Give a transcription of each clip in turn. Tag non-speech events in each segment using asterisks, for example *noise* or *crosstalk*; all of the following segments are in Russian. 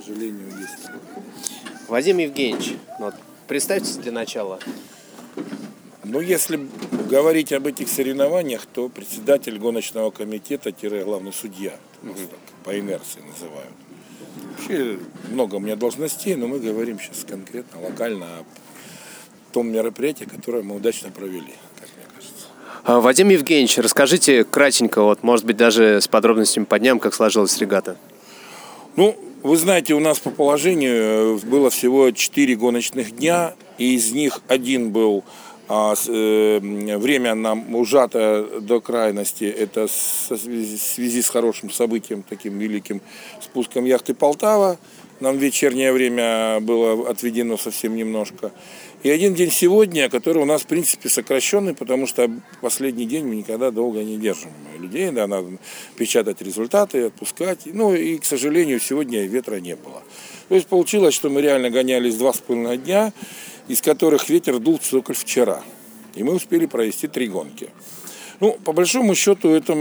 сожалению, есть. Вадим Евгеньевич, ну вот представьте для начала. Ну, если говорить об этих соревнованиях, то председатель гоночного комитета-главный судья, угу. так, по инерции называют. Вообще много у меня должностей, но мы говорим сейчас конкретно, локально о том мероприятии, которое мы удачно провели, как мне кажется. А, Вадим Евгеньевич, расскажите кратенько, вот, может быть, даже с подробностями по дням, как сложилась регата. Ну, вы знаете, у нас по положению было всего 4 гоночных дня, и из них один был а, э, время нам ужато до крайности. Это в связи с хорошим событием, таким великим спуском яхты Полтава. Нам вечернее время было отведено совсем немножко. И один день сегодня, который у нас, в принципе, сокращенный, потому что последний день мы никогда долго не держим людей. Да, надо печатать результаты, отпускать. Ну и, к сожалению, сегодня ветра не было. То есть получилось, что мы реально гонялись два с половиной дня, из которых ветер дул только вчера. И мы успели провести три гонки. Ну, по большому счету, это,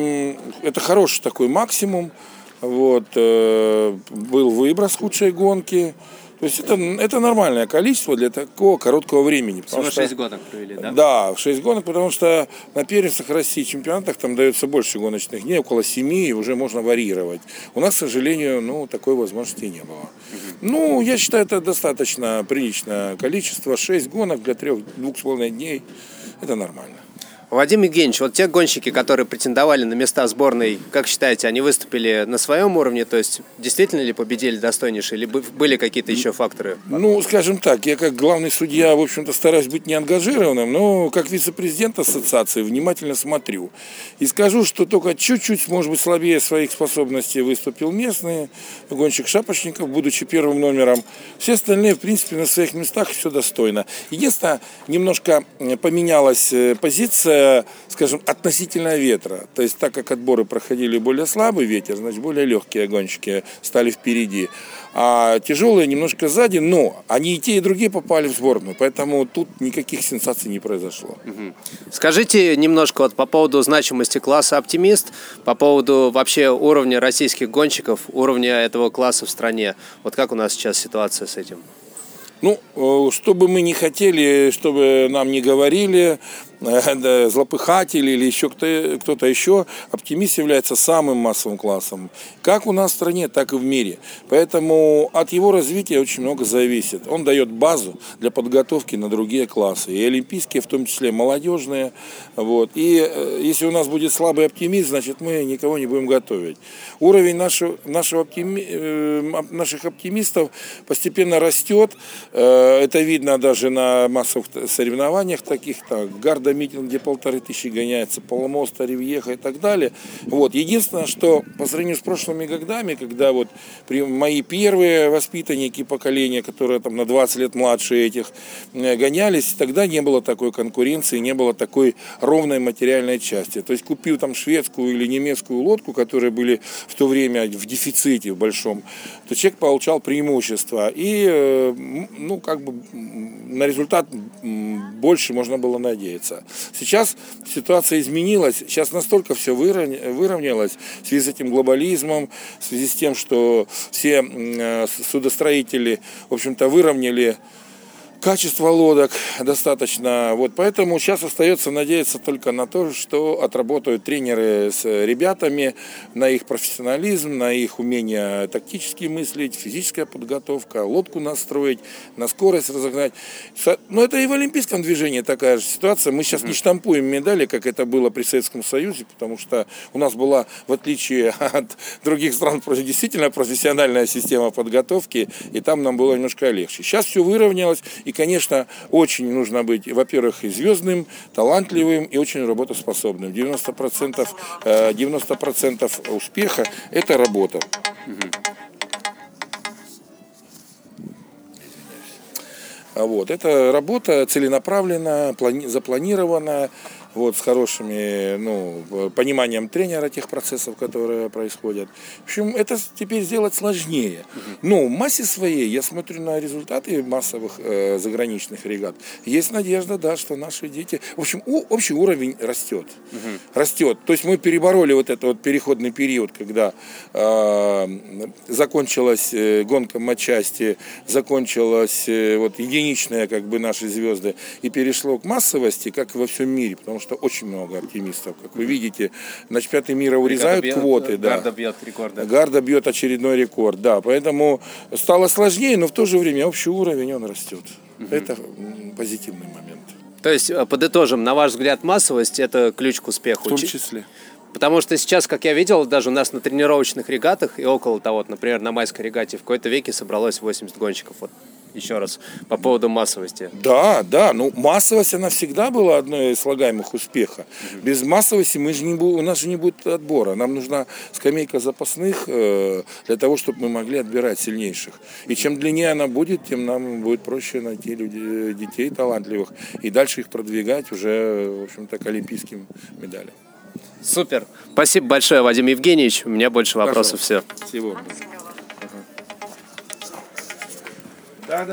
это хороший такой максимум. Вот, э, был выброс худшей гонки. То есть это, это нормальное количество для такого короткого времени. Всего что, 6 гонок провели, да? Да, 6 гонок, потому что на первенствах России чемпионатах там дается больше гоночных дней, около 7, и уже можно варьировать. У нас, к сожалению, ну, такой возможности не было. Угу. Ну, я считаю, это достаточно приличное количество. 6 гонок для 3-2,5 дней – это нормально. Вадим Евгеньевич, вот те гонщики, которые претендовали на места сборной, как считаете, они выступили на своем уровне? То есть действительно ли победили достойнейшие, или были какие-то еще факторы? Ну, скажем так, я как главный судья, в общем-то, стараюсь быть неангажированным, но как вице-президент ассоциации внимательно смотрю. И скажу, что только чуть-чуть, может быть, слабее своих способностей выступил местный гонщик Шапочников, будучи первым номером. Все остальные, в принципе, на своих местах все достойно. Единственное, немножко поменялась э, позиция скажем, относительно ветра. То есть так как отборы проходили более слабый ветер, значит более легкие гонщики стали впереди. А тяжелые немножко сзади, но они и те, и другие попали в сборную. Поэтому тут никаких сенсаций не произошло. Скажите немножко вот по поводу значимости класса «Оптимист», по поводу вообще уровня российских гонщиков, уровня этого класса в стране. Вот как у нас сейчас ситуация с этим? Ну, э, что бы мы не хотели, чтобы нам не говорили, *laughs* злопыхатели или еще кто-то, кто еще, оптимист является самым массовым классом. Как у нас в стране, так и в мире. Поэтому от его развития очень много зависит. Он дает базу для подготовки на другие классы. И олимпийские, в том числе молодежные. Вот. И э, если у нас будет слабый оптимист, значит мы никого не будем готовить. Уровень нашего, нашего оптими, э, наших оптимистов постепенно растет. Это видно даже на массовых соревнованиях таких, так, Гарда митинг, где полторы тысячи гоняется, полмоста, Ривьеха и так далее. Вот. Единственное, что по сравнению с прошлыми годами, когда вот при, мои первые воспитанники поколения, которые там на 20 лет младше этих, гонялись, тогда не было такой конкуренции, не было такой ровной материальной части. То есть купил там шведскую или немецкую лодку, которые были в то время в дефиците в большом, то человек получал преимущество. И, э, ну, как бы на результат больше можно было надеяться. Сейчас ситуация изменилась, сейчас настолько все выровнялось в связи с этим глобализмом, в связи с тем, что все э, судостроители, в общем-то, выровняли качество лодок достаточно. Вот поэтому сейчас остается надеяться только на то, что отработают тренеры с ребятами, на их профессионализм, на их умение тактически мыслить, физическая подготовка, лодку настроить, на скорость разогнать. Но это и в олимпийском движении такая же ситуация. Мы сейчас не штампуем медали, как это было при Советском Союзе, потому что у нас была, в отличие *laughs* от других стран, действительно профессиональная система подготовки, и там нам было немножко легче. Сейчас все выровнялось, и конечно, очень нужно быть, во-первых, и звездным, талантливым и очень работоспособным. 90%, 90% э, успеха – это работа. Вот. Это работа целенаправленно, запланирована, вот, с хорошими, ну, пониманием тренера тех процессов, которые происходят. В общем, это теперь сделать сложнее. Но в массе своей, я смотрю на результаты массовых э, заграничных регат, есть надежда, да, что наши дети... В общем, у, общий уровень растет. Растет. То есть мы перебороли вот этот вот переходный период, когда э, закончилась э, гонка матчасти, закончилась э, вот единичная как бы наши звезды и перешло к массовости, как во всем мире, потому что очень много оптимистов. Как вы видите, на чемпионаты мира урезают бьет, квоты. Да. Гарда бьет рекорд. Да. Гарда бьет очередной рекорд, да. Поэтому стало сложнее, но в то же время общий уровень он растет. Угу. Это позитивный момент. То есть, э, подытожим, на ваш взгляд, массовость – это ключ к успеху? В том числе. Потому что сейчас, как я видел, даже у нас на тренировочных регатах и около того, например, на майской регате в какой-то веке собралось 80 гонщиков. Вот еще раз по поводу массовости. Да, да, ну массовость она всегда была одной из слагаемых успеха. Угу. Без массовости мы же не у нас же не будет отбора. Нам нужна скамейка запасных э, для того, чтобы мы могли отбирать сильнейших. И чем длиннее она будет, тем нам будет проще найти людей, детей талантливых и дальше их продвигать уже, в общем-то, к олимпийским медалям. Супер. Спасибо большое, Вадим Евгеньевич. У меня больше вопросов. Все. Всего.